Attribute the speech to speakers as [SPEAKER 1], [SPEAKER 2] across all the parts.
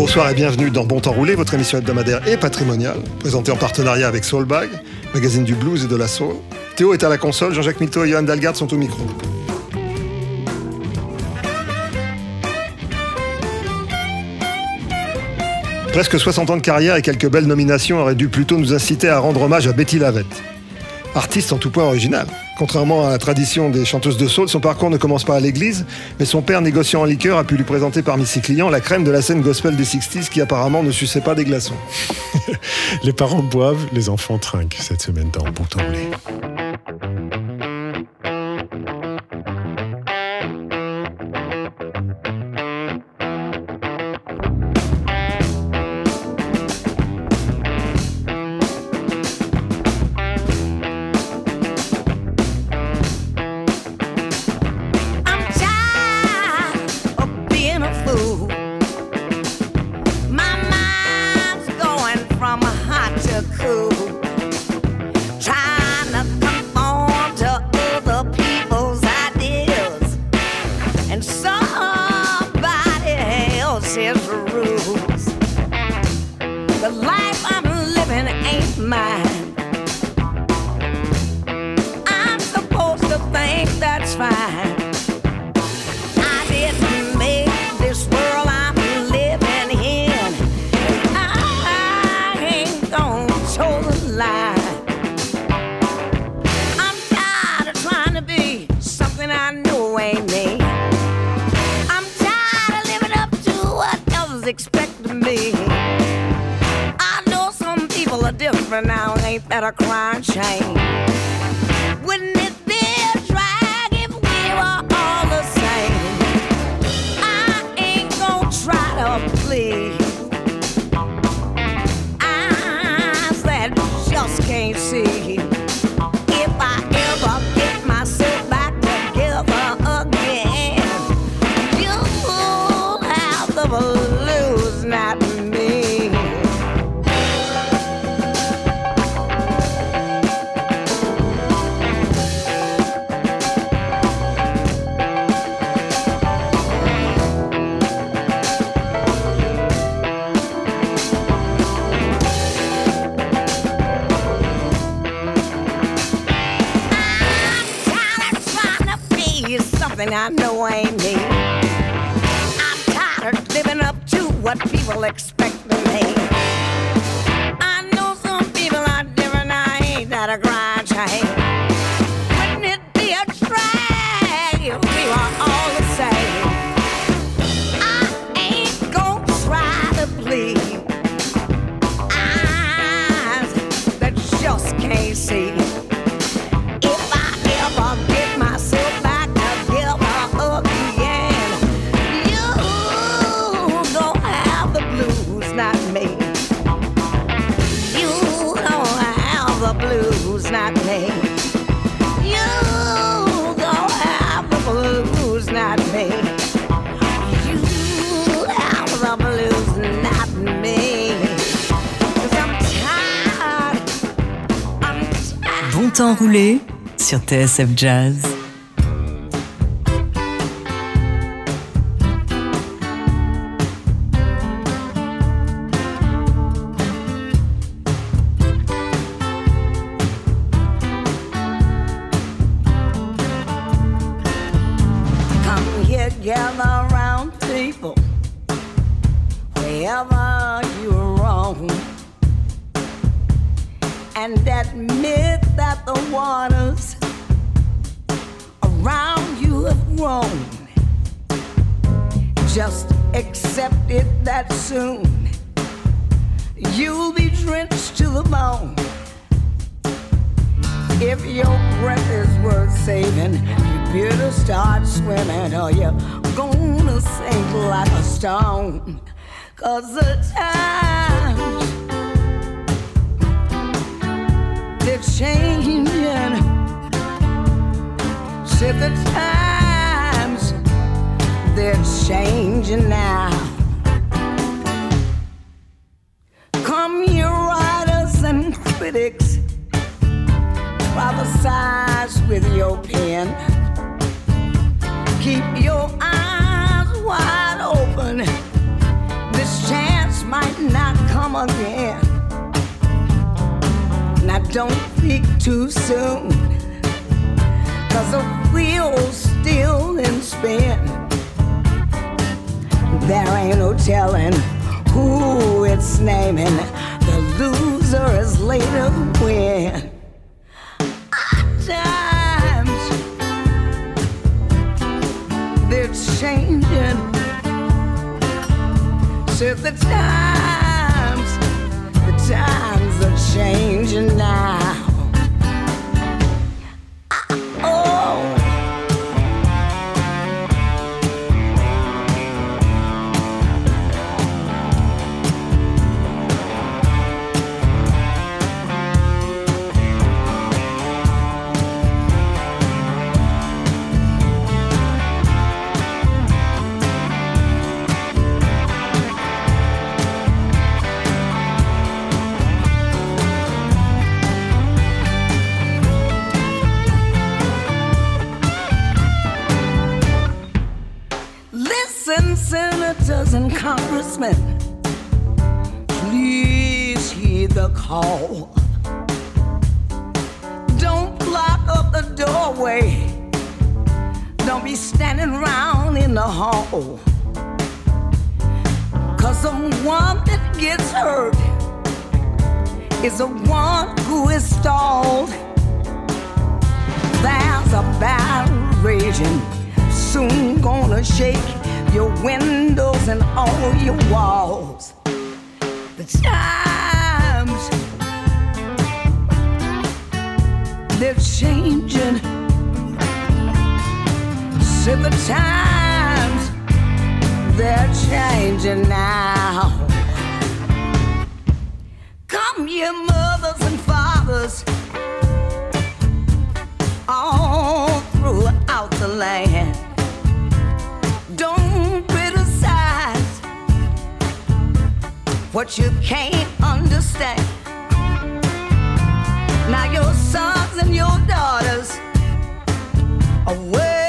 [SPEAKER 1] Bonsoir et bienvenue dans Bon Temps Roulé, votre émission hebdomadaire et patrimoniale, présentée en partenariat avec Soulbag, magazine du blues et de la soul. Théo est à la console, Jean-Jacques Mito et Johan Dalgard sont au micro. Presque 60 ans de carrière et quelques belles nominations auraient dû plutôt nous inciter à rendre hommage à Betty Lavette. Artiste en tout point original. Contrairement à la tradition des chanteuses de soul, son parcours ne commence pas à l'église, mais son père, négociant en liqueur, a pu lui présenter parmi ses clients la crème de la scène gospel des 60s qui apparemment ne suçait pas des glaçons.
[SPEAKER 2] Les parents boivent, les enfants trinquent cette semaine dans Bon
[SPEAKER 3] Every juvenile ain't that a crime shame? Blues.
[SPEAKER 4] Bon temps roulé sur TSF Jazz.
[SPEAKER 3] There ain't no telling who it's naming. The loser is later win. Times they're changing. So the times, the times are changing now. And please heed the call. Don't block up the doorway. Don't be standing around in the hall. Cause the one that gets hurt is the one who is stalled. There's a battle raging, soon gonna shake your windows and all your walls. The times they're changing. So the times they're changing now. Come, ye mothers and fathers all throughout the land. What you can't understand. Now your sons and your daughters are way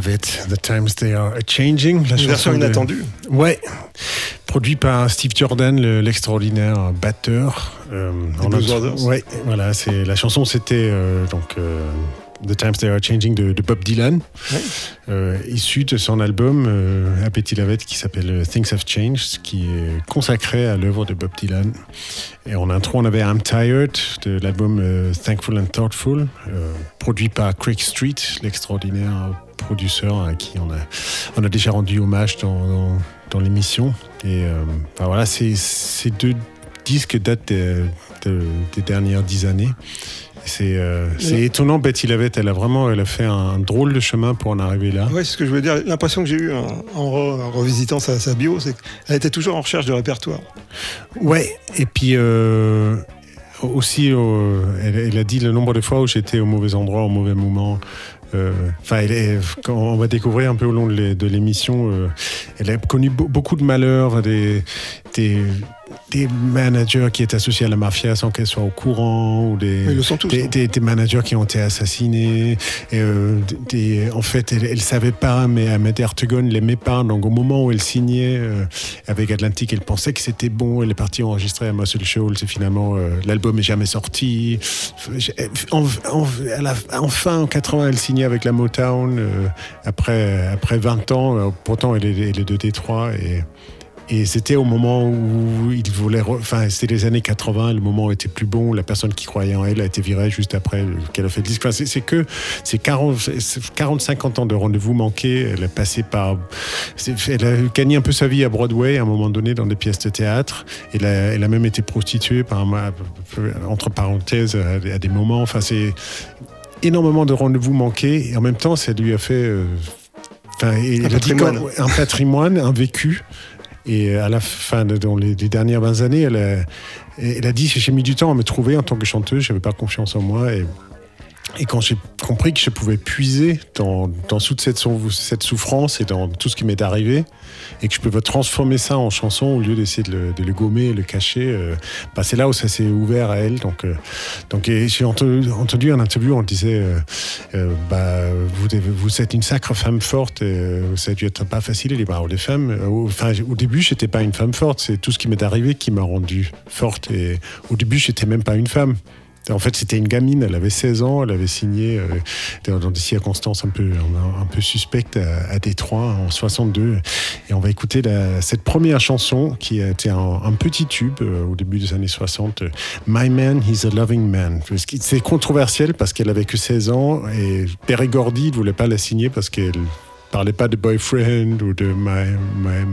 [SPEAKER 3] The Times
[SPEAKER 2] They Are Changing. La
[SPEAKER 1] Une version
[SPEAKER 2] chanson de-
[SPEAKER 1] inattendue.
[SPEAKER 2] Ouais. Produit par Steve Jordan, le- l'extraordinaire batteur. Euh, en. Ouais, voilà. C'est la chanson, c'était euh, donc euh, The Times They Are Changing de, de Bob Dylan, euh, issu de son album à Betty Lavette qui s'appelle Things Have Changed, qui est consacré à l'œuvre de Bob Dylan. Et en intro, on avait I'm Tired de l'album Thankful and Thoughtful, produit par Craig Street, l'extraordinaire producteur à qui on a, on a déjà rendu hommage dans, dans, dans l'émission. Et euh, enfin, voilà, ces, ces deux disques datent des, de- des dernières dix années. C'est euh, étonnant, Betty Lavette, elle a vraiment elle a fait un drôle de chemin pour en arriver là.
[SPEAKER 1] Ouais, c'est ce que je veux dire. L'impression que j'ai eue en, en re- en revisitant sa, sa bio, c'est qu'elle était toujours en recherche de répertoire.
[SPEAKER 2] Ouais, et puis euh, aussi, euh, elle, elle a dit le nombre de fois où j'étais au mauvais endroit, au mauvais moment. Euh, Enfin, quand on va découvrir un peu au long de l'é- de l'émission, euh, elle a connu be- beaucoup de malheurs, des, des, des managers qui étaient associés à la mafia sans qu'elle soit au courant, ou des,
[SPEAKER 1] Ils le sont tous,
[SPEAKER 2] des,
[SPEAKER 1] hein.
[SPEAKER 2] des- des managers qui ont été assassinés. Et, euh, des, en fait, elle ne savait pas, mais Ahmed Ertegun l'aimait pas. Donc, au moment où elle signait euh, avec Atlantic, elle pensait que c'était bon. Elle est partie enregistrer à Muscle Shoals et finalement, euh, l'album est jamais sorti. En- en- elle a- enfin, en 80, elle signait avec la Motown. après, après 20 ans, pourtant, elle est, elle est de Détroit. Et, et c'était au moment où il voulait. re- Enfin, c'était les années 80, le moment était plus bon. La personne qui croyait en elle a été virée juste après qu'elle a fait le disque. Enfin, c'est- que c'est 40, c'est 40-50 ans de rendez-vous manqués. Elle a passé par. Elle a gagné un peu sa vie à Broadway à un moment donné dans des pièces de théâtre. Elle a, elle a même été prostituée, par, un- entre parenthèses, à, des- moments. Enfin, c'est énormément de rendez-vous manqués. Et en même temps, ça lui a fait. euh, Enfin,
[SPEAKER 1] Un
[SPEAKER 2] dit
[SPEAKER 1] patrimoine.
[SPEAKER 2] quand- un patrimoine, un vécu. Et à la fin, de, dernières années, elle a, dit j'ai mis du temps à me trouver en tant que chanteuse, j'avais pas confiance en moi. Et quand j'ai compris que je pouvais puiser dans, toute cette, sou- cette souffrance et dans tout ce qui m'est arrivé, et que je pouvais transformer ça en chanson au lieu d'essayer de le, gommer et le cacher, euh, bah, c'est là où ça s'est ouvert à elle. Donc, euh, donc et j'ai entendu, un interview où on disait euh, bah, vous, êtes une sacre femme forte, et, ça a dû être pas facile. Dit bah, les femmes, au début, j'étais pas une femme forte, c'est tout ce qui m'est arrivé qui m'a rendue forte. Et au début, j'étais même pas une femme. En fait, c'était une gamine, elle avait 16 ans, elle avait signé euh, dans, des circonstances un peu, un, un peu suspectes à, à Détroit en 62. Et on va écouter la- cette première chanson qui a été un, petit tube euh, au début des années 60, euh, My Man, He's a Loving Man. C'est controversiel parce qu'elle avait que 16 ans et Perry Gordy ne voulait pas la signer parce qu'elle parlait pas de boyfriend ou de my, my,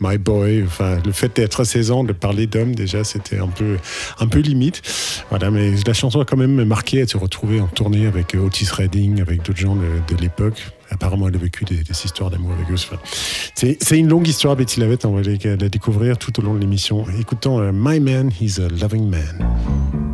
[SPEAKER 2] my boy. Enfin, le fait d'être à 16 ans, de parler d'homme, déjà, c'était un peu, un peu limite. Voilà, mais la chanson a quand même marqué. Elle s'est retrouvée en tournée avec euh, Otis Redding, avec d'autres gens de, l'époque. Apparemment, elle a vécu des, histoires d'amour avec eux. C'est une longue histoire, Betty Lavette. On va la, la découvrir tout au long de l'émission. Écoutons euh, My Man, He's a Loving Man.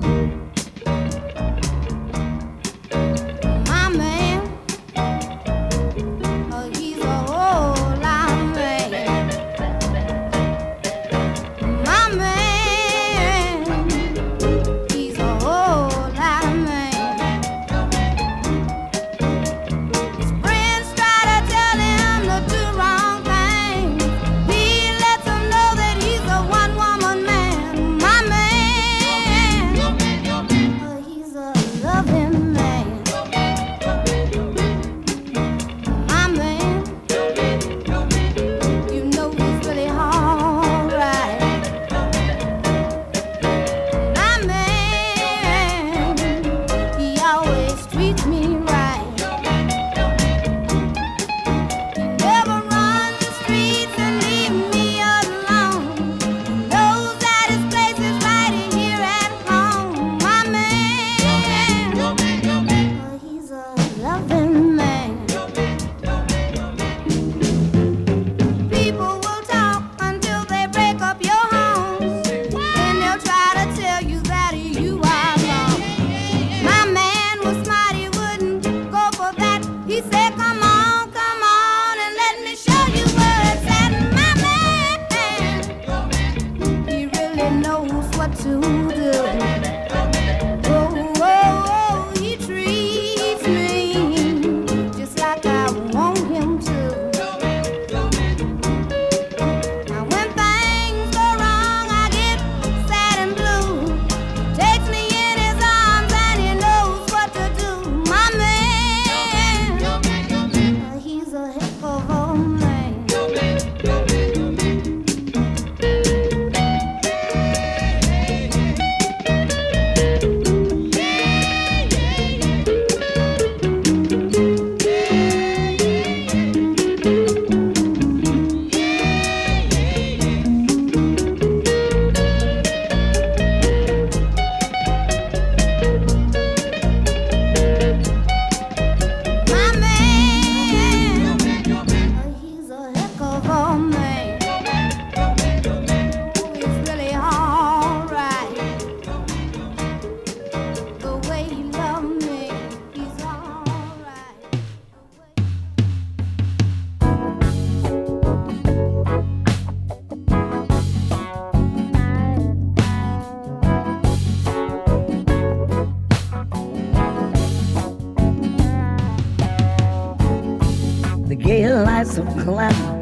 [SPEAKER 3] Of glamour.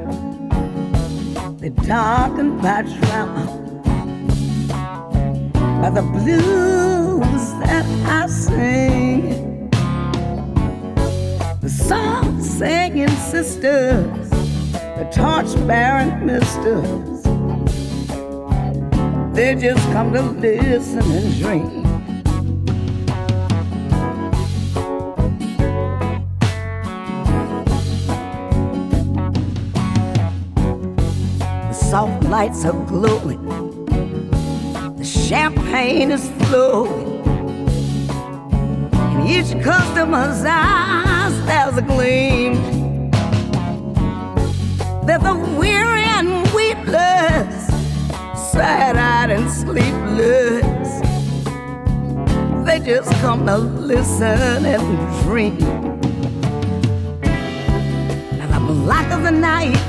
[SPEAKER 3] They darken by drama. By the blues that I sing. The song singing sisters, the torch bearing misters. They just come to listen and dream. Lights are glowing. The champagne is flowing. In each customer's eyes, there's a gleam. They're the weary and weepless, sad-eyed and sleepless. They just come to listen and dream. Now the black of the night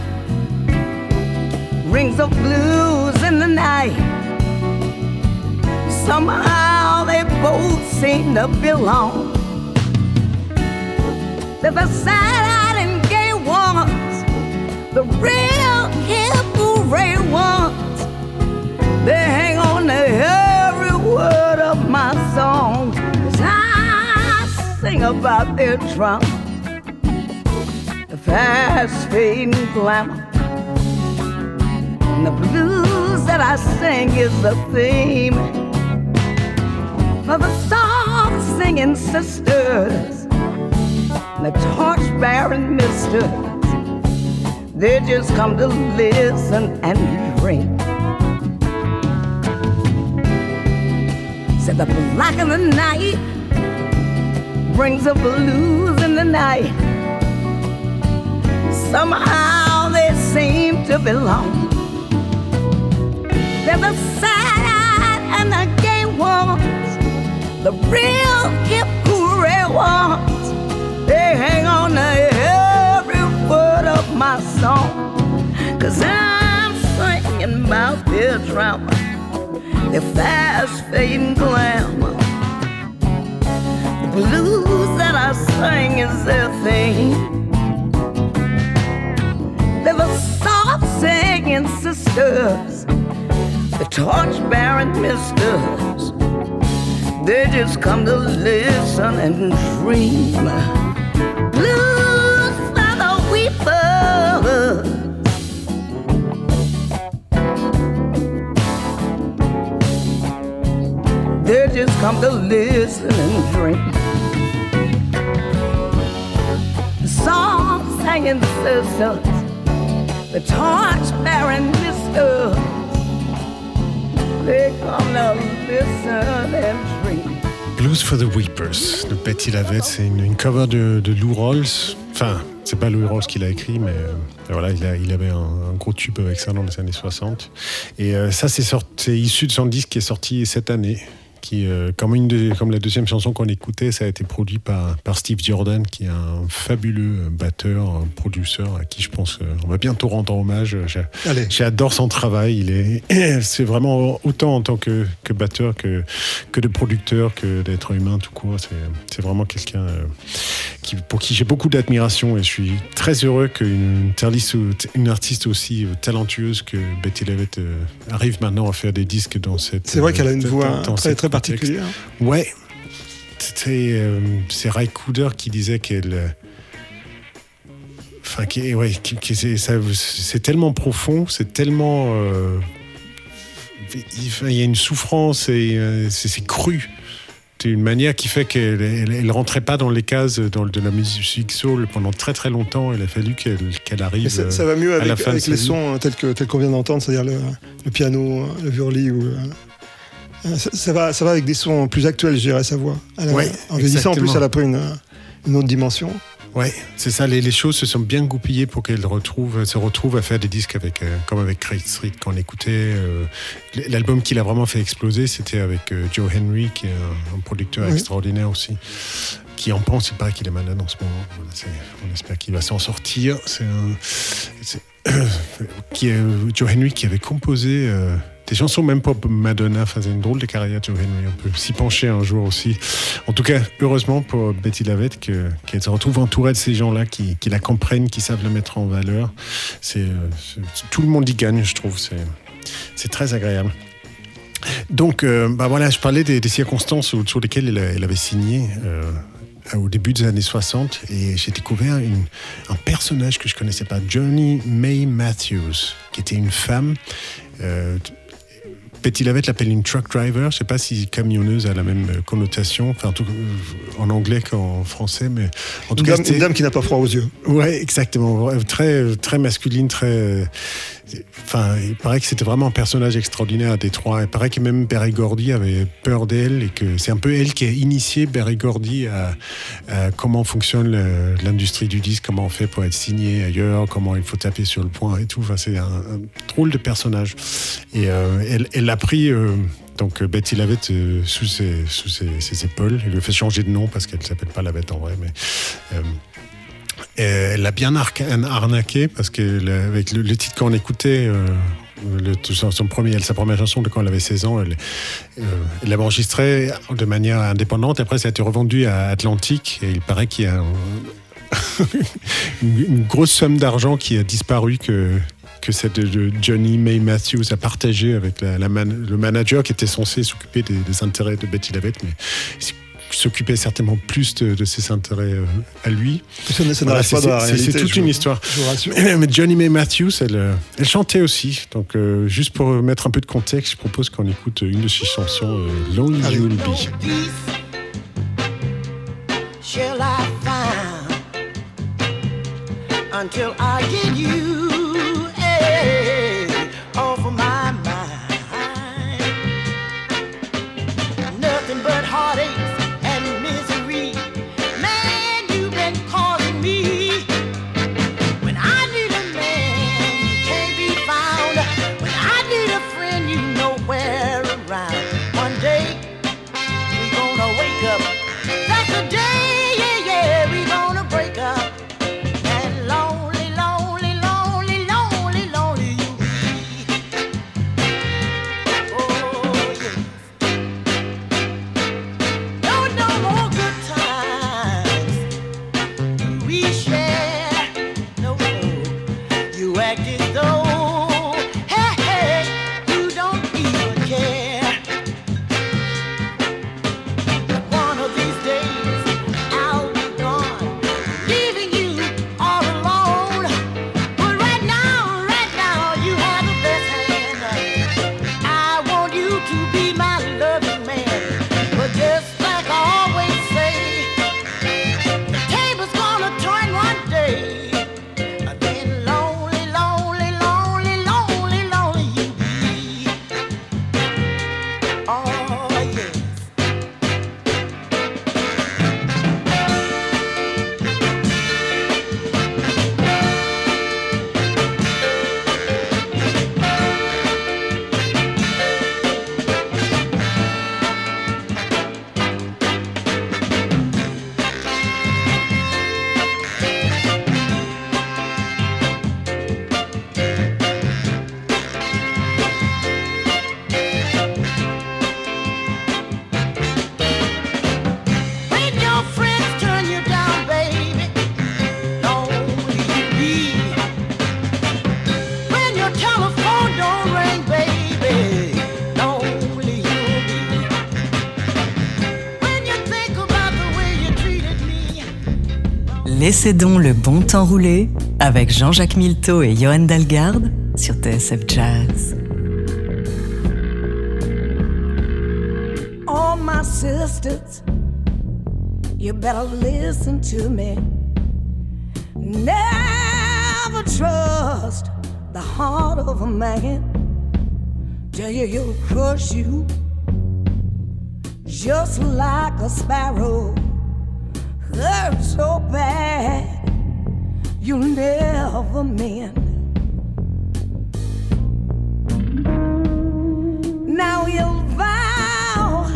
[SPEAKER 3] rings of blues in the night. Somehow they both seem to belong. They're the sad-eyed and gay ones, the real hip hooray ones. They hang on to every word of my song. 'Cause I sing about their drama, the fast fading glamour. And the blues that I sing is the theme for the soft singing sisters, the torch bearing misters. They just come to listen and dream. Said the black of the night brings the blues in the night. Somehow they seem to belong. Sad-eyed and the gay ones, the real hip hooray ones. They hang on to every word of my song, cause I'm singing about their drama, their fast fading glamour. The blues that I sing is their thing. They're the soft singing sisters, torch bearing misters. They just come to listen and dream. Blues for the weepers. They just come to listen and dream. The song singing sisters, the torch bearing misters.
[SPEAKER 2] Blues for the Weepers de Betty Lavette, c'est une, cover de, Lou Rawls. Enfin, c'est pas Lou Rawls qui l'a écrit, mais euh, voilà, il, a- avait un, gros tube avec ça dans les années 60. Et euh, ça, c'est issu de son disque qui est sorti cette année. Qui, euh, comme, une de- comme la deuxième chanson qu'on écoutait, ça a été produit par, par Steve Jordan, qui est un fabuleux batteur, producteur à qui je pense euh, on va bientôt rendre hommage. J'adore son travail. Il est, c'est vraiment autant en tant que, que batteur que, que de producteur, que d'être humain tout court. C'est, vraiment quelqu'un euh, qui, pour qui j'ai beaucoup d'admiration et je suis très heureux qu'une artiste, une artiste aussi talentueuse que Betty euh, arrive maintenant à faire des disques dans cette.
[SPEAKER 1] C'est vrai qu'elle a une voix très,
[SPEAKER 2] cet
[SPEAKER 1] très particulière.
[SPEAKER 2] Ouais. C'était, euh, c'est Ray Cooder qui disait qu'elle. euh, Enfin, qui, ouais, qui- qui- c'est, tellement profond, c'est tellement. euh, il y a une souffrance et euh, c'est, cru. C'est une manière qui fait qu'elle elle, elle rentrait pas dans les cases dans le- de la musique soul pendant très très longtemps. Il a fallu qu'elle, qu'elle arrive.
[SPEAKER 1] Ça, ça va mieux
[SPEAKER 2] à la
[SPEAKER 1] avec,
[SPEAKER 2] fin
[SPEAKER 1] les
[SPEAKER 2] vie.
[SPEAKER 1] sons euh, tels qu'on vient d'entendre, c'est-à-dire le, le piano, le violon ou. Euh, euh, ça, ça va, ça va avec des sons plus actuels, je dirais, sa voix.
[SPEAKER 2] Ouais,
[SPEAKER 1] en vieillissant, en plus, elle a pris une, une autre dimension.
[SPEAKER 2] Ouais, c'est ça. Les, les choses se sont bien goupillées pour qu'elle retrouve, se retrouve à faire des disques avec, euh, comme avec Craig Street qu'on écoutait. euh, L'album qui l'a vraiment fait exploser, c'était avec euh, Joe Henry, qui est un, un producteur
[SPEAKER 1] Oui.
[SPEAKER 2] extraordinaire aussi, qui en pense. Il paraît qu'il est malade en ce moment. Voilà, on espère qu'il va s'en sortir. C'est un, c'est- qui est, Joe Henry qui avait composé. Des chansons même pop Madonna. C'est une drôle de carrière, Joe Henry. On peut s'y pencher un jour aussi. En tout cas, heureusement pour Betty Lavette que- qu'elle se retrouve entourée de ces gens-là qui, la comprennent, qui savent la mettre en valeur. Euh, c'est- tout le monde y gagne, je trouve. C'est très agréable. Donc, euh, bah voilà, je parlais des, circonstances sur lesquelles elle, avait signé euh, au début des années 60 et j'ai découvert un personnage que je connaissais pas, Johnny May Matthews, qui était une femme. Betty Lavette l'appelle une truck driver. Je sais pas si camionneuse a la même euh, connotation, enfin tout- euh, en anglais qu'en français, mais en tout
[SPEAKER 1] Une
[SPEAKER 2] cas
[SPEAKER 1] dame, une dame qui n'a pas froid aux yeux.
[SPEAKER 2] Ouais, exactement. Très, très masculine, très. Enfin, il paraît que c'était vraiment un personnage extraordinaire à Détroit. Il paraît que même Berry Gordy avait peur d'elle et que c'est un peu elle qui a initié Berry Gordy à, à comment fonctionne l'industrie du disque, comment on fait pour être signé ailleurs, comment il faut taper sur le point et tout. Enfin, c'est un, un drôle de personnage. Et euh, elle, elle a pris. euh, donc euh, Betty Lavette euh, sous, ses, épaules. Elle lui fait changer de nom parce qu'elle ne s'appelle pas Lavette en vrai. Mais, euh, et elle l'a bien arnaqué parce que le- le, titre qu'on écoutait, euh, son, premier, sa première chanson de quand elle avait 16 ans, elle euh, l'avait enregistrée de manière indépendante. Après, ça a été revendu à Atlantic et il paraît qu'il y a un- une, une grosse somme d'argent qui a disparu que que cette de Johnny May Matthews a partagé avec la- la man- le manager qui était censé s'occuper des, des intérêts de Betty Lavette, mais s'occupait certainement plus de, de ses intérêts euh, à lui. Voilà, c'est- toute
[SPEAKER 1] je-
[SPEAKER 2] une histoire.
[SPEAKER 1] Vous.
[SPEAKER 2] Mais Johnny May Matthews, elle, euh, elle chantait aussi. Donc, euh, juste pour mettre un peu de contexte, je propose qu'on écoute une de ses chansons, euh, Lonely
[SPEAKER 1] Allez.
[SPEAKER 2] You'll Be.
[SPEAKER 5] peace shall I find until I get you?
[SPEAKER 4] Laissez donc le bon temps rouler avec Jean-Jacques Milteau et Johan Dalgarde sur TSF Jazz.
[SPEAKER 5] All my sisters, you better listen to me. Never trust the heart of a man. Tell you he'll crush you? Just like a sparrow. Hurt so bad you'll never mend. Now he'll vow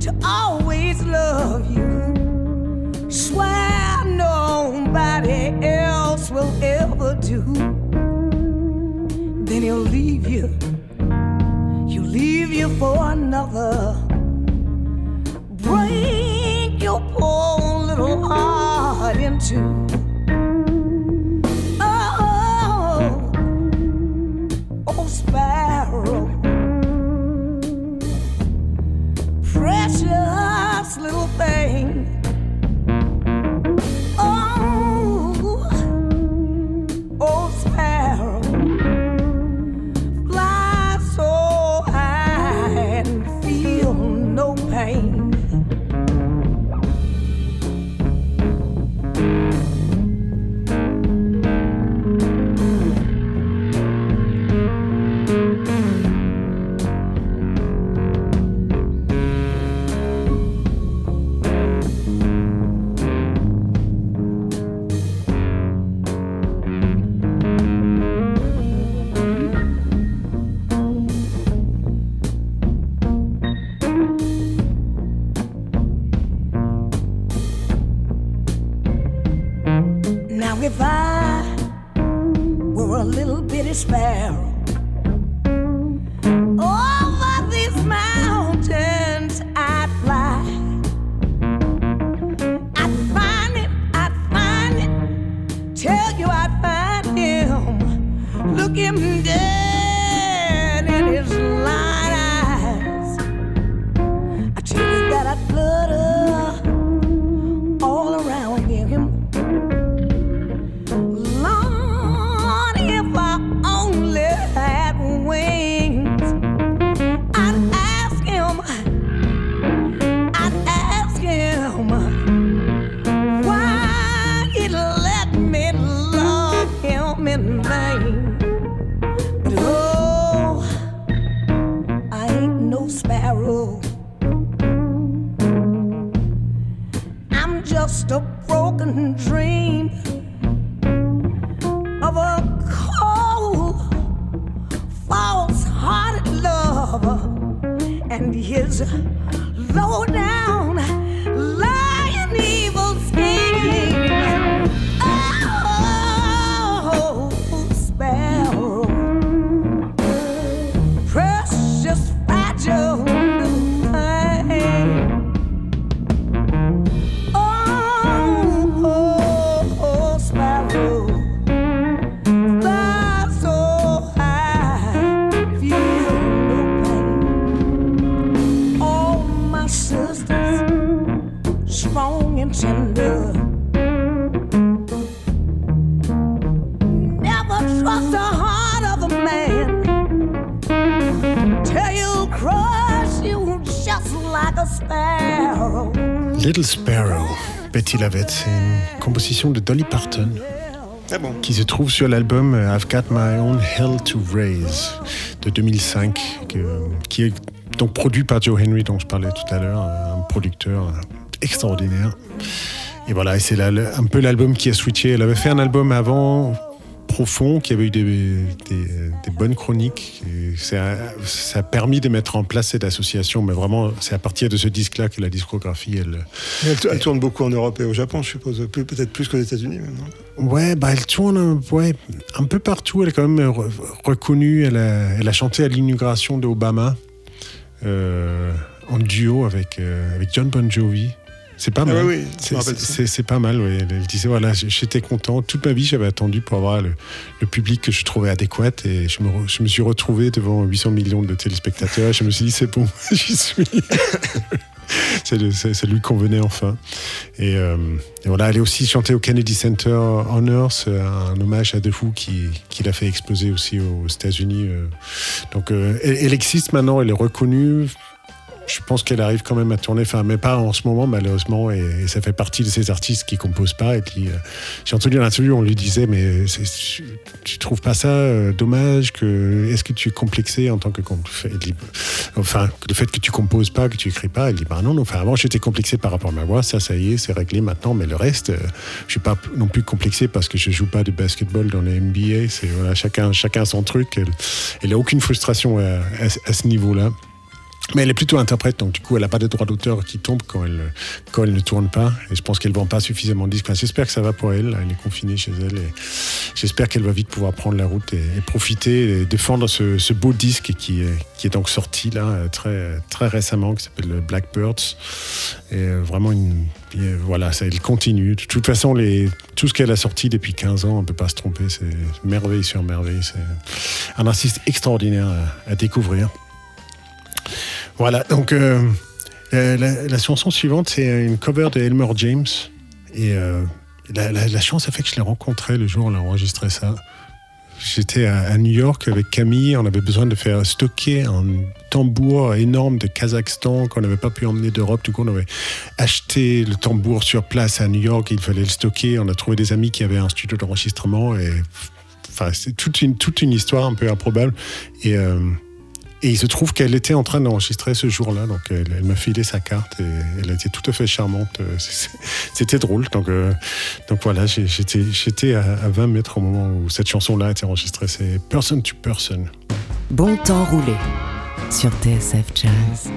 [SPEAKER 5] to always love you. Swear nobody else will ever do. Then he'll leave you
[SPEAKER 3] You leave you for another. Break heart
[SPEAKER 2] c'est une composition de Dolly Parton
[SPEAKER 1] Ah bon
[SPEAKER 2] qui se trouve sur l'album euh, I've Got My Own Hell to Raise de 2005, que- qui est donc produit par Joe Henry, dont je parlais tout à l'heure, un producteur extraordinaire. Et voilà, c'est un peu l'album qui a switché. Elle avait fait un album avant profond, qui avait eu des, des- des bonnes chroniques. Ça, a- ça a permis de mettre en place cette association, mais vraiment, c'est à partir de ce disque-là que la discographie, elle,
[SPEAKER 1] Elle, elle tourne beaucoup en Europe et au Japon, je suppose. Peut-être plus qu'aux États-Unis. non?
[SPEAKER 2] Ouais, bah elle tourne un, ouais, un peu partout. Elle est quand même re- reconnue. Elle a, elle a chanté à l'inauguration d'Obama euh, en duo avec, euh, avec John Bon Jovi. C'est pas
[SPEAKER 1] Ah
[SPEAKER 2] mal.
[SPEAKER 1] oui,
[SPEAKER 2] C'est- pas mal, oui. Elle, disait, voilà, j'étais content. Toute ma vie, j'avais attendu pour avoir le, le public que je trouvais adéquat. Et je me, re- je me suis retrouvé devant 800 millions de téléspectateurs. Je me suis dit, c'est bon, j'y suis. Le- ça lui convenait enfin. Et, euh, et voilà, elle est aussi chantée au Kennedy Center Honors, euh, un hommage à Defoe qui, qui l'a fait exploser aussi aux États-Unis. euh. Donc, euh, elle, elle existe maintenant, elle est reconnue. Je pense qu'elle arrive quand même à tourner, enfin, mais pas en ce moment, malheureusement, et, ça fait partie de ces artistes qui composent pas. Et puis, euh, j'ai entendu l'interview, on lui disait, mais tu, trouves pas ça euh, dommage que, est-ce que tu es complexé en tant que, enfin, le fait que tu composes pas, que tu écris pas, elle dit, bah non, non, enfin, avant, j'étais complexé par rapport à ma voix, ça, ça y est, c'est réglé maintenant, mais le reste, euh, je suis pas non plus complexé parce que je joue pas de basketball dans les NBA, c'est, voilà, chacun, chacun son truc, elle, elle a aucune frustration à ce niveau-là. Mais elle est plutôt interprète, donc du coup, elle n'a pas de droit d'auteur qui tombe quand elle, quand elle ne tourne pas. Et je pense qu'elle ne vend pas suffisamment de disques. Enfin, j'espère que ça va pour elle. Elle est confinée chez elle. Et j'espère qu'elle va vite pouvoir prendre la route et, profiter et défendre ce, beau disque qui qui est donc sorti là très, très récemment, qui s'appelle Blackbirds. Et euh, vraiment, une, euh, voilà, ça, elle continue. De toute façon, les, tout ce qu'elle a sorti depuis 15 ans, on ne peut pas se tromper. C'est merveille sur merveille. C'est un artiste extraordinaire à découvrir. Voilà, donc euh, la, chanson suivante, c'est une cover de Elmer James. Et euh, la, chance a fait que je l'ai rencontré le jour où on a enregistré ça. J'étais à, à New York avec Camille, on avait besoin de faire stocker un tambour énorme de Kazakhstan qu'on n'avait pas pu emmener d'Europe. Du coup, on avait acheté le tambour sur place à New York, il fallait le stocker. On a trouvé des amis qui avaient un studio d'enregistrement et enfin, c'est toute une, toute une histoire un peu improbable. Et, euh, et il se trouve qu'elle était en train d'enregistrer ce jour-là, donc elle, m'a filé sa carte et elle était tout à fait charmante. Euh, C'était drôle. Donc, euh, donc voilà, j'étais à, à 20 mètres au moment où cette chanson-là a été enregistrée. C'est Person to Person.
[SPEAKER 4] Bon temps roulé sur TSF Jazz.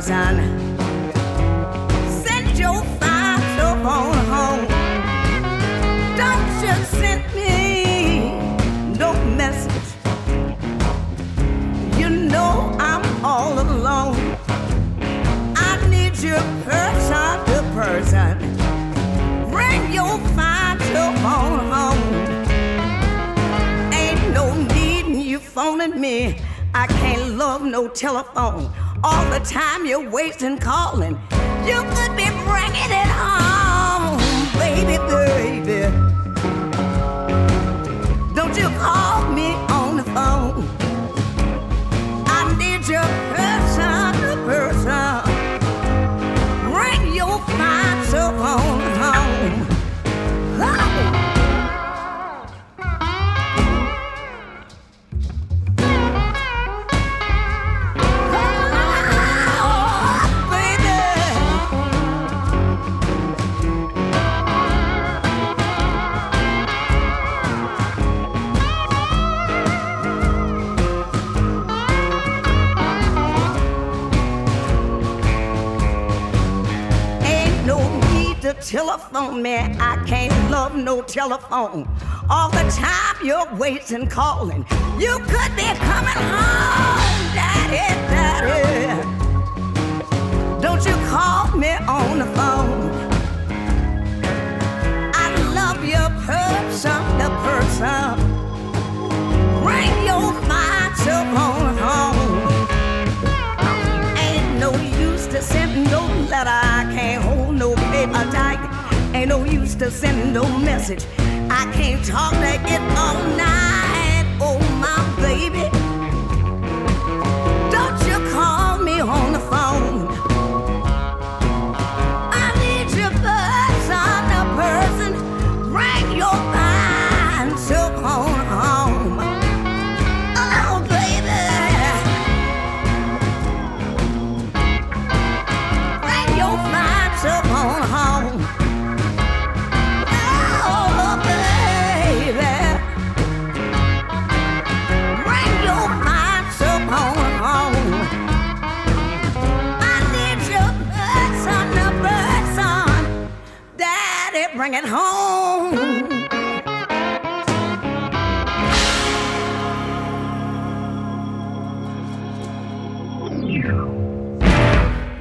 [SPEAKER 3] Person. Send your fine phone home. Don't you send me no message. You know I'm all alone. I need you person to person. Bring your fine telephone home. Ain't no need in you phoning me. I can't love no telephone. All the time you're wasting calling. You could be bringing it home, baby, baby. Don't you call telephone man. I can't love no telephone. All the time you're waiting, calling. You could be coming home, daddy, daddy. Don't you call me on the phone. I love your person the person. Bring your fine self home. Ain't no use to send no letter. Paper tight. Ain't no use to send no message. I can't talk to it all night. Oh, my baby. Bring it home.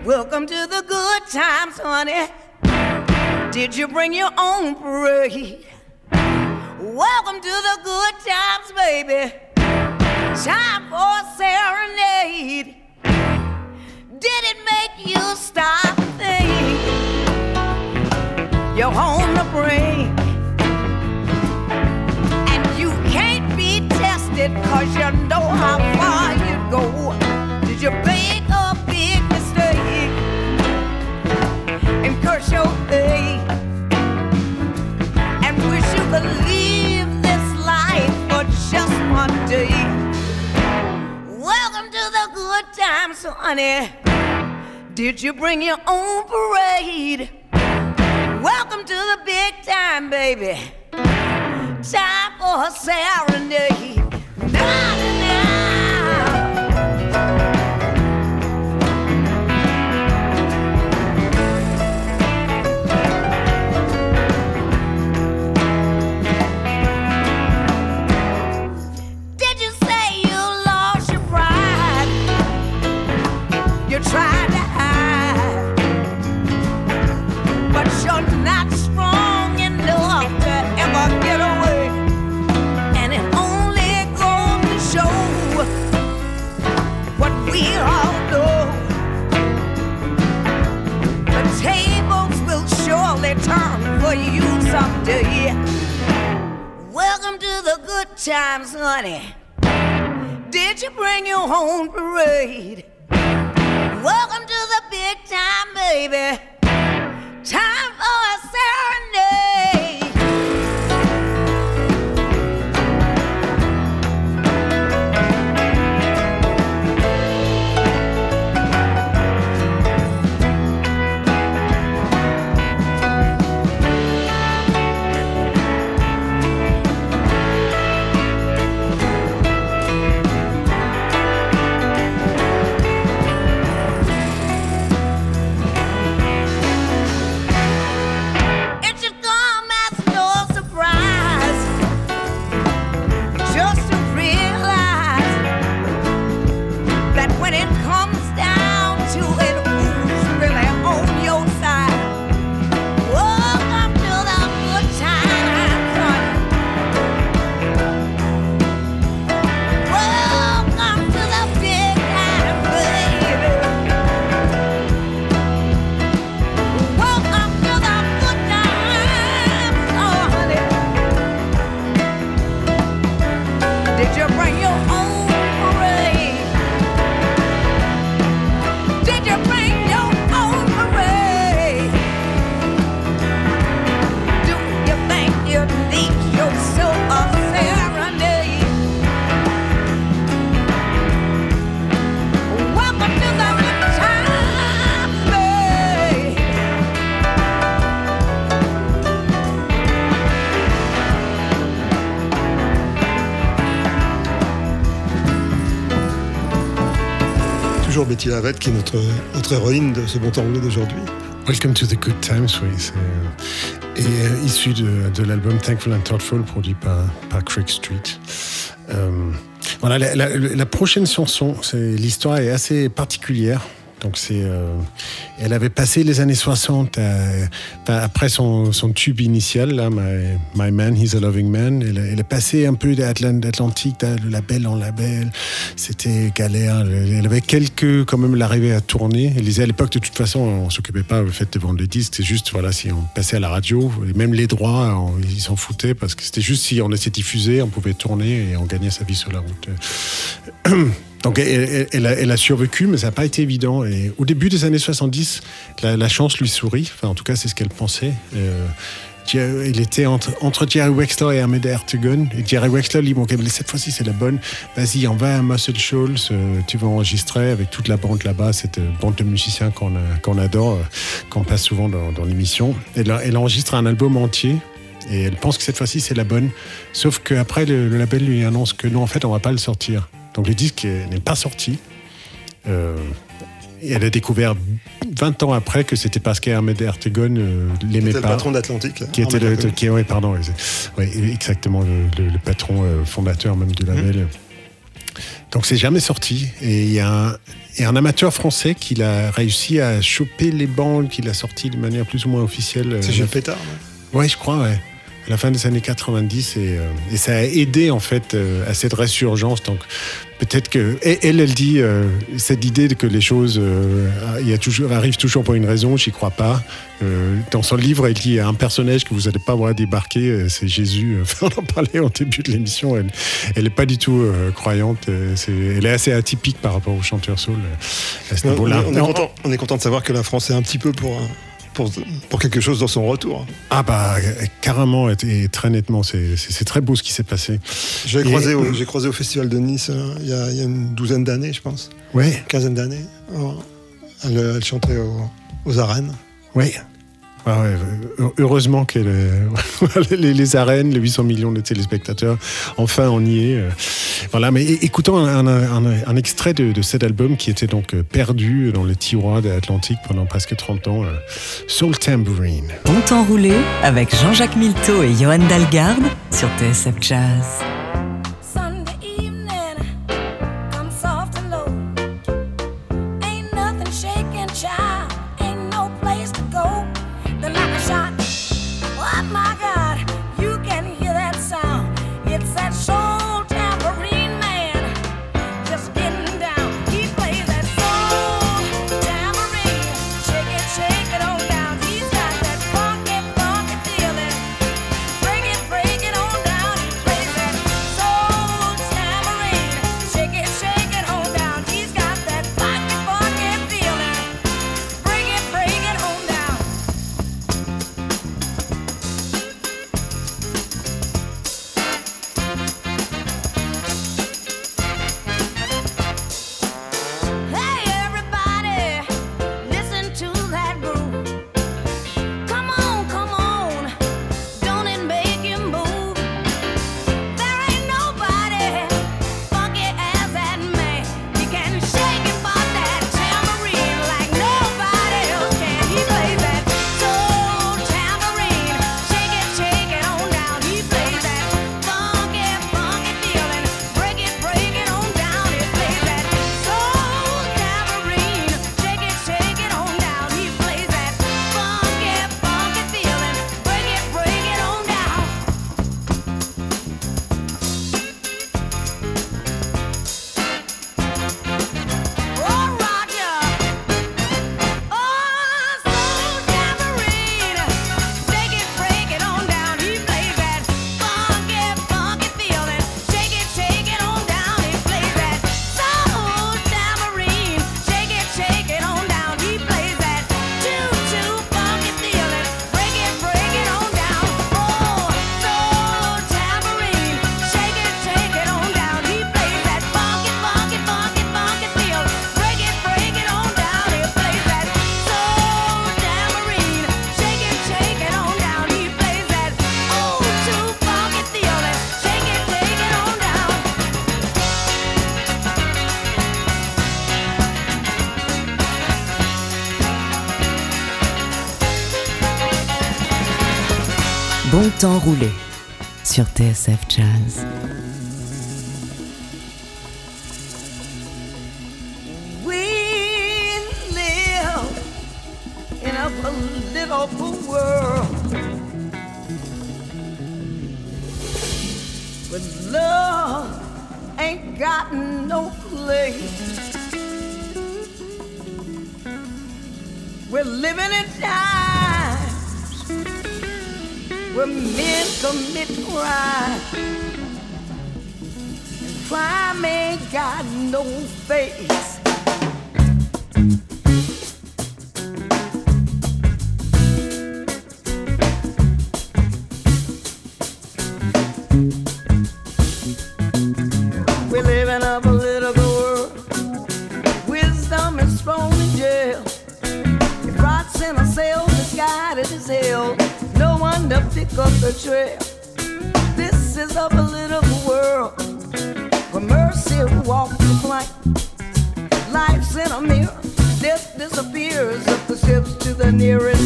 [SPEAKER 3] Welcome to the good times, honey. Did you bring your own parade? Welcome to the good times, baby. Time for a serenade. Did it make you stop? You're on the brink. And you can't be tested cause you know how far you'd go. Did you make a big mistake? And curse your pay. And wish you could leave this life for just one day. Welcome to the good times, honey. Did you bring your own parade? Welcome to the big time, baby. Time for a serenade. Welcome to the good times, honey. Did you bring your own parade? Welcome to the big time, baby. Time for a serenade.
[SPEAKER 1] Toujours Betty Lavette qui est notre, notre héroïne de ce bon temps roulé d'aujourd'hui.
[SPEAKER 2] Welcome to the Good Times, oui. c'est, euh, Et euh, issu de, l'album Thankful and Thoughtful, produit par, par Creek Street. Euh, voilà, la, la- prochaine chanson, l'histoire est assez particulière. Donc c'est, euh, elle avait passé les années 60 à- enfin, après son, son tube initial, là, My, My Man, He's a Loving Man. Elle, est passée un peu d'Atlant- d'Atlantique, de label en label. C'était galère. Elle avait quelques, quand même, l'arrivée à tourner. Elle disait à l'époque, de toute façon, on s'occupait pas du fait de vendre des disques. C'est juste, voilà, si on passait à la radio, même les droits, ils s'en foutaient parce que c'était juste si on laissait diffuser, on pouvait tourner et on gagnait sa vie sur la route. Donc elle, a, survécu, mais ça n'a pas été évident. Et au début des années 70, la, chance lui sourit. Enfin, en tout cas, c'est ce qu'elle pensait. Euh, il était entre, entre Jerry Wexler et Ahmed Ertegun. Et Jerry Wexler lui dit, bon, cette fois-ci, c'est la bonne. Vas-y, on va à Muscle Shoals. euh, tu vas enregistrer avec toute la bande là-bas, cette euh, bande de musiciens qu'on qu'on adore, euh, qu'on passe souvent dans, l'émission. Elle, enregistre un album entier. Et elle pense que cette fois-ci, c'est la bonne. Sauf qu'après, le, le label lui annonce que non, en fait, on va pas le sortir. Donc le disque n'est pas sorti. Euh, et elle a découvert 20 ans après que c'était parce qu'Ahmed Ertegun euh, l'aimait
[SPEAKER 1] C'était le
[SPEAKER 2] pas.
[SPEAKER 1] patron d'Atlantique.
[SPEAKER 2] Qui était le,
[SPEAKER 1] Ahmed
[SPEAKER 2] qui, ouais, pardon, ouais, exactement le, le- le patron euh, fondateur même du label. Donc c'est jamais sorti. Et il y, a un- il y a un amateur français qui a réussi à choper les bandes, qu'il a sorti de manière plus ou moins officielle.
[SPEAKER 1] C'est
[SPEAKER 2] euh,
[SPEAKER 1] Gilles Pétard. ouais.
[SPEAKER 2] Ouais, je crois, ouais. La fin des années 90 et, euh, et ça a aidé en fait euh, à cette résurgence. Donc peut-être que et elle, elle dit euh, cette idée que les choses y a toujours arrivent toujours pour une raison. J'y crois pas. Dans son livre, elle dit un personnage que vous n'allez pas voir débarquer, c'est Jésus. On en parlait au début de l'émission. Elle, elle est pas du tout croyante. elle est assez atypique par rapport au chanteur soul à ce
[SPEAKER 1] On, est content, on est content de savoir que la France est un petit peu pour un, pour, quelque chose dans son retour.
[SPEAKER 2] Ah bah carrément et, très nettement, c'est très beau ce qui s'est passé.
[SPEAKER 1] J'ai croisé, au, croisé au Festival de Nice hein, il y, a, une douzaine d'années, je pense. oui quinzaine d'années. Oh, elle, elle, chantait aux arènes.
[SPEAKER 2] Oui. Ah heureusement que les, les, arènes, les 800 millions de téléspectateurs, enfin on y est. Voilà, mais écoutons un, extrait de, cet album qui était donc perdu dans les tiroirs de l'Atlantique pendant presque 30 ans, euh, Soul Tambourine.
[SPEAKER 3] Bon temps roulé avec Jean-Jacques Milteau et Johan Dalgarde sur TSF Jazz. T'enrouler sur TSF Jazz.
[SPEAKER 6] where men commit crime. Crime ain't got no face. up the trail. This is a political world where mercy walks the plank. Life's in a mirror. Death disappears if the ships to the nearest.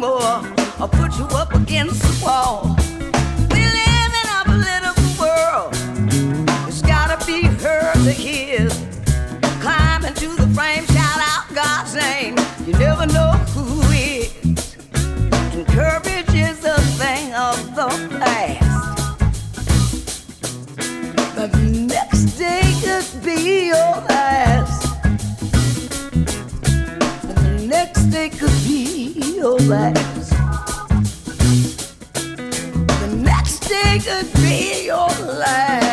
[SPEAKER 3] More or put you up against the wall. Your last. The next day could be your last.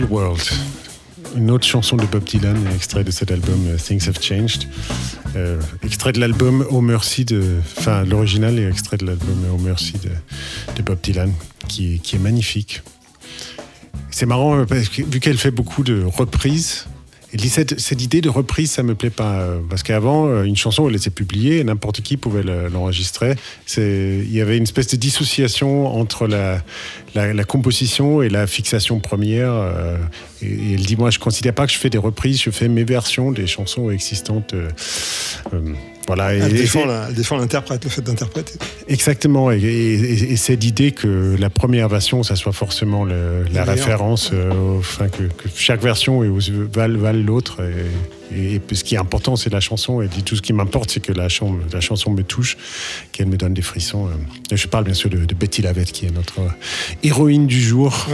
[SPEAKER 2] World. Une autre chanson de Bob Dylan, extrait de cet album euh, Things Have Changed. Euh, extrait de l'album Oh Mercy de. Enfin, l'original est extrait de l'album Oh Mercy de, Bob Dylan, qui, qui est magnifique. C'est marrant euh, vu qu'elle fait beaucoup de reprises, cette, cette idée de reprise, ça me plaît pas. euh, Parce qu'avant, euh, une chanson, elle était publiée, n'importe qui pouvait le- l'enregistrer. Il y avait une espèce de dissociation entre la, composition et la fixation première. euh, et, elle dit, moi, je considère pas que je fais des reprises, je fais mes versions des chansons existantes. Voilà.
[SPEAKER 1] Elle
[SPEAKER 2] et
[SPEAKER 1] défend
[SPEAKER 2] c'est-
[SPEAKER 1] la- elle défend l'interprète, le fait d'interpréter.
[SPEAKER 2] Exactement, et, et, et cette idée que la première version, ça soit forcément le- la référence, euh, enfin que, que chaque version valent, valent l'autre. Et, et puis ce qui est important, c'est la chanson. Et dit tout ce qui m'importe, c'est que la, chan- la chanson me touche, qu'elle me donne des frissons. euh. Et je parle bien sûr de, de Betty Lavette, qui est notre euh, héroïne du jour,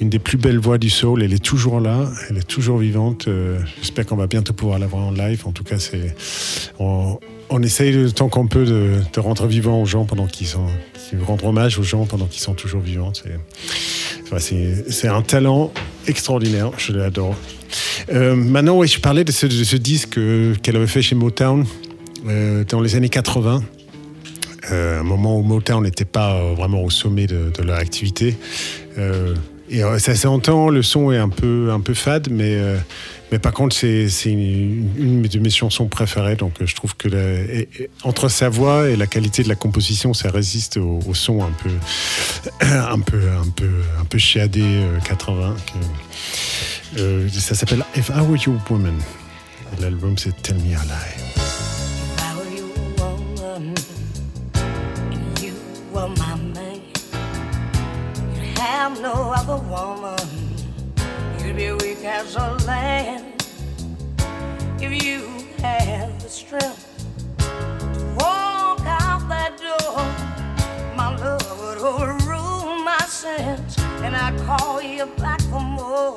[SPEAKER 2] une des plus belles voix du soul. Elle est toujours là, elle est toujours vivante. euh, J'espère qu'on va bientôt pouvoir la voir en live. En tout cas, c'est on, on essaye le temps qu'on peut de, de rendre vivant aux gens pendant qu'ils sont, de rendre hommage aux gens pendant qu'ils sont toujours vivants. C'est un talent extraordinaire. Je l'adore. Euh, maintenant, oui, je parlais de ce, disque euh, qu'elle avait fait chez Motown euh, dans les années 80. Euh, un moment où Motown n'était pas vraiment au sommet de, leur activité. Et ça s'entend, le son est un peu, un peu fade, mais, mais par contre, c'est, une, de mes chansons préférées. Donc, je trouve que entre sa voix et la qualité de la composition, ça résiste au, son un peu, un peu, un peu, un peu chiadé euh, 80. que- euh, ça s'appelle If I Were Your Woman. L'album, c'est Tell Me a Lie.
[SPEAKER 3] I you'd have no other woman. You'd be weak as a lamb if you had the strength to walk out that door. My love would overrule my sense, and I'd call you back for more.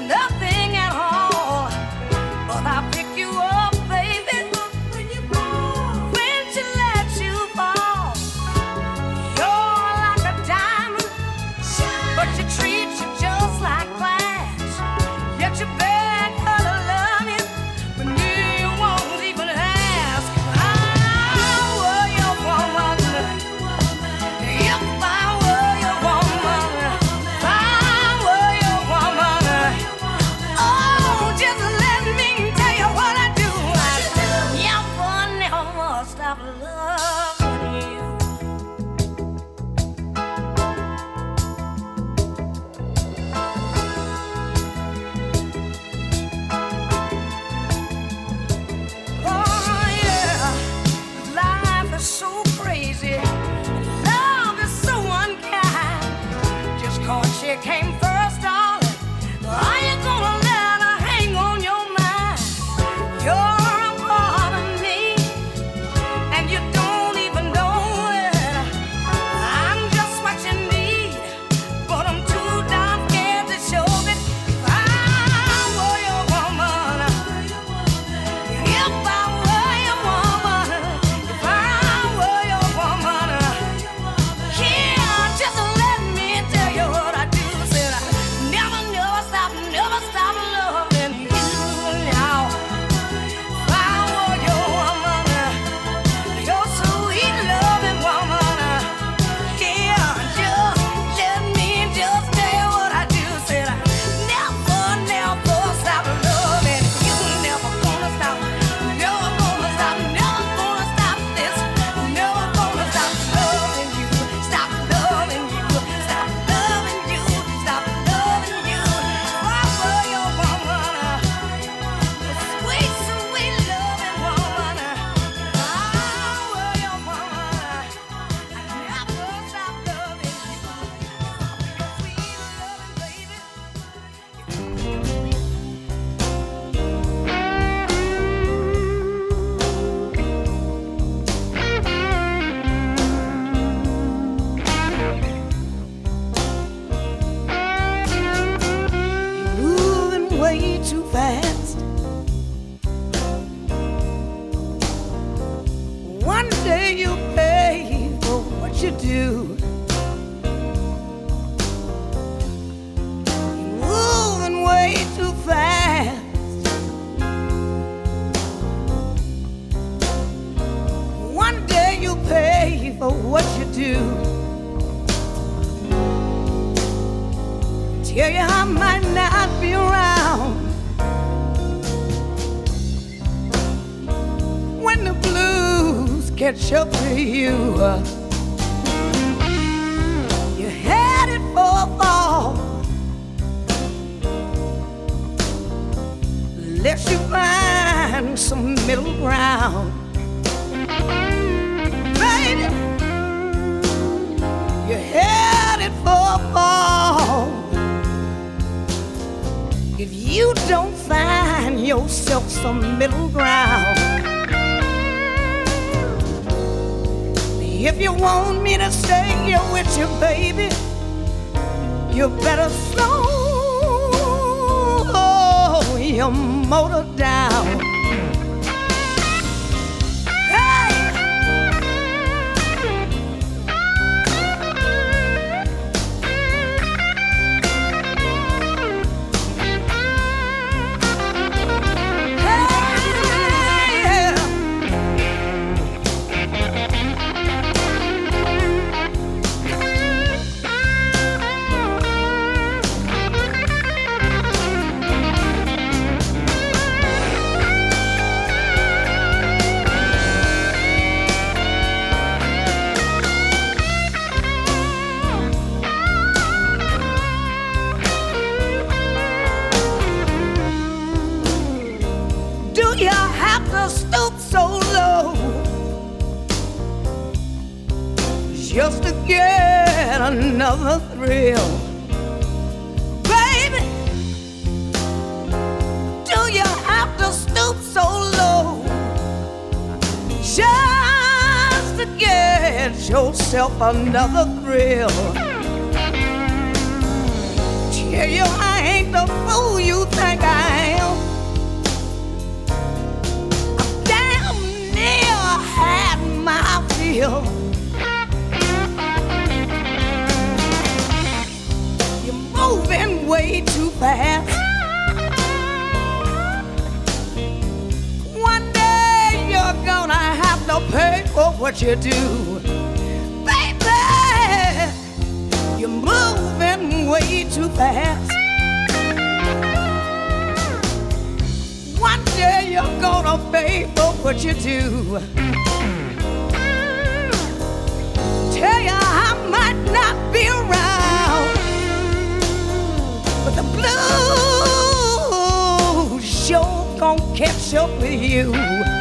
[SPEAKER 3] sure gonna catch up with you.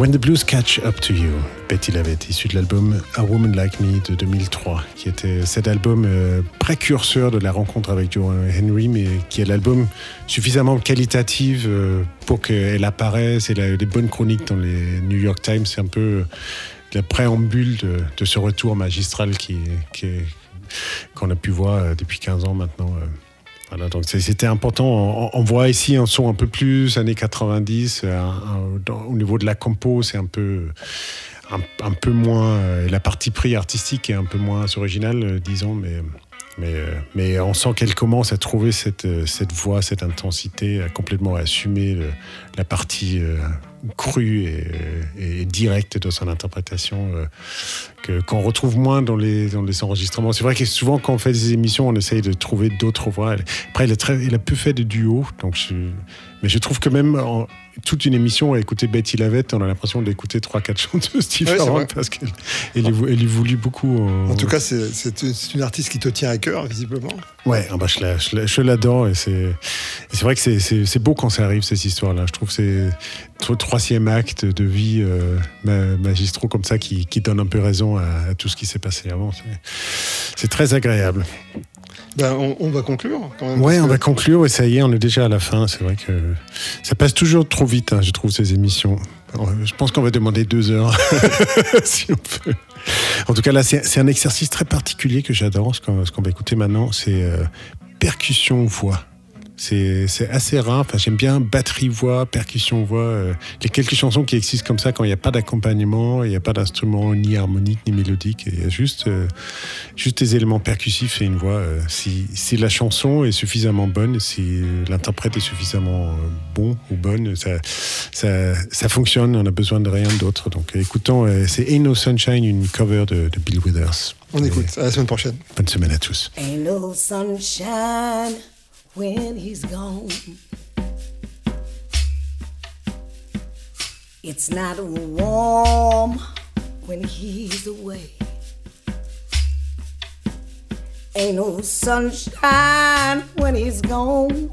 [SPEAKER 2] When the Blues Catch Up to You, Betty Lavette, issu de l'album A Woman Like Me de 2003, qui était cet album euh, précurseur de la rencontre avec Joe Henry, mais qui est l'album suffisamment qualitatif euh, pour qu'elle apparaisse et a des bonnes chroniques dans les New York Times. C'est un peu euh, la préambule de, ce retour magistral qui, qui qu'on a pu voir depuis 15 ans maintenant. C'était important. On, voit ici un son un peu plus années 90. euh, au niveau de la compo, c'est un peu, un, peu moins. euh, la partie pris artistique est un peu moins originale, euh, disons, mais. Mais, mais on sent qu'elle commence à trouver cette, cette voix, cette intensité, à complètement assumer la partie crue et, directe de son interprétation euh, qu'on retrouve moins dans les, dans les enregistrements. C'est vrai que souvent, quand on fait des émissions, on essaye de trouver d'autres voix. Après, il a, très, il a peu fait de duo, donc mais je trouve que même en, toute une émission à écouter Betty Lavette, on a l'impression d'écouter trois, quatre chanteuses différentes
[SPEAKER 1] vrai.
[SPEAKER 2] parce qu'elle elle, elle évolue beaucoup.
[SPEAKER 1] En tout cas, c'est une artiste qui te tient à cœur, visiblement.
[SPEAKER 2] Ouais, ah bah, je la- je la- je l'adore et c'est vrai que c'est- beau quand ça arrive ces histoires-là. Je trouve que c'est le troisième acte de vie euh, ma- magistraux comme ça qui, qui donne un peu raison à, à tout ce qui s'est passé avant. C'est très agréable.
[SPEAKER 1] Ben, on, on va conclure quand même. Parce
[SPEAKER 2] on
[SPEAKER 1] que-
[SPEAKER 2] va conclure et ça y est, on est déjà à la fin. C'est vrai que ça passe toujours trop vite, hein, je trouve, ces émissions. Euh, Je pense qu'on va demander deux heures, si on peut. En tout cas, là, c'est un exercice très particulier que j'adore. Ce qu'on ce qu'on va écouter maintenant, c'est euh, percussion-voix. C'est assez rare. Enfin, J'aime bien batterie-voix, percussion-voix. euh, les quelques chansons qui existent comme ça, quand il n'y a pas d'accompagnement, il n'y a pas d'instrument ni harmonique ni mélodique, il y a juste, euh, juste des éléments percussifs et une voix. euh, si, si la chanson est suffisamment bonne, si l'interprète est suffisamment euh, bon ou bonne, ça, ça, ça fonctionne. On a besoin de rien d'autre. Donc, écoutons, euh, c'est Ain't No Sunshine, une cover de, de Bill Withers.
[SPEAKER 1] On
[SPEAKER 2] Et
[SPEAKER 1] écoute. À la semaine prochaine.
[SPEAKER 2] Bonne semaine à tous.
[SPEAKER 3] Ain't no sunshine when he's gone. It's not warm when he's away. Ain't no sunshine when he's gone.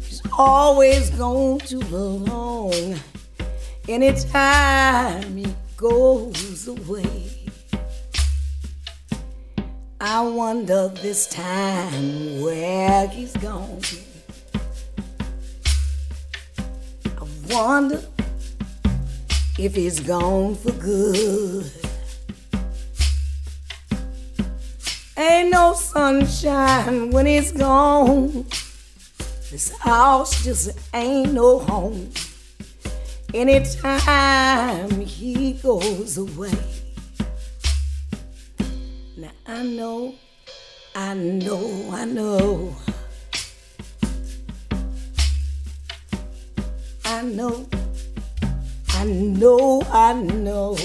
[SPEAKER 3] He's always gone too long. Anytime he goes away. I wonder this time where he's gone. I wonder if he's gone for good. Ain't no sunshine when he's gone. This house just ain't no home. Anytime he goes away. I know, I know, I know. I know, I know, I know.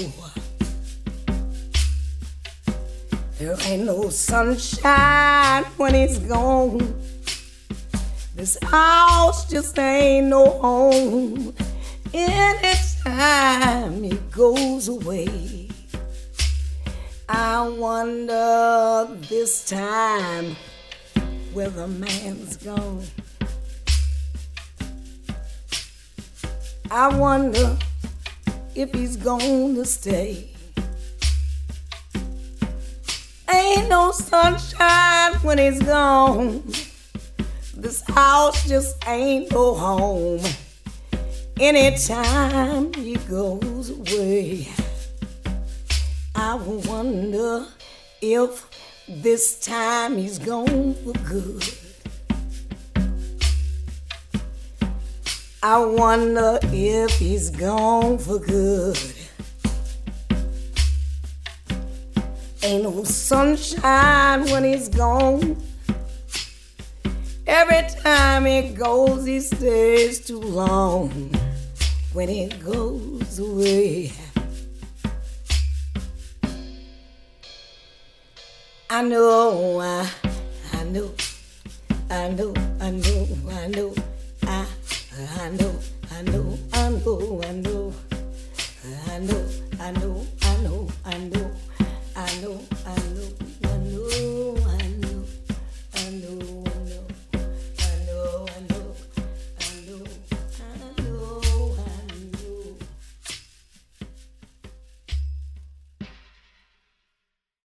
[SPEAKER 3] There ain't no sunshine when he's gone. This house just ain't no home. Anytime he goes away. I wonder this time where the man's gone. I wonder if he's gonna stay. Ain't no sunshine when he's gone. This house just ain't no home. Anytime he goes away. I wonder if this time he's gone for good. I wonder if he's gone for good. Ain't no sunshine when he's gone. Every time he goes, he stays too long. When he goes away. I know, I, I know I know, I know, I know, I I know, I, I know, I know, I know, I know, I know, I know, I know, I know, I know,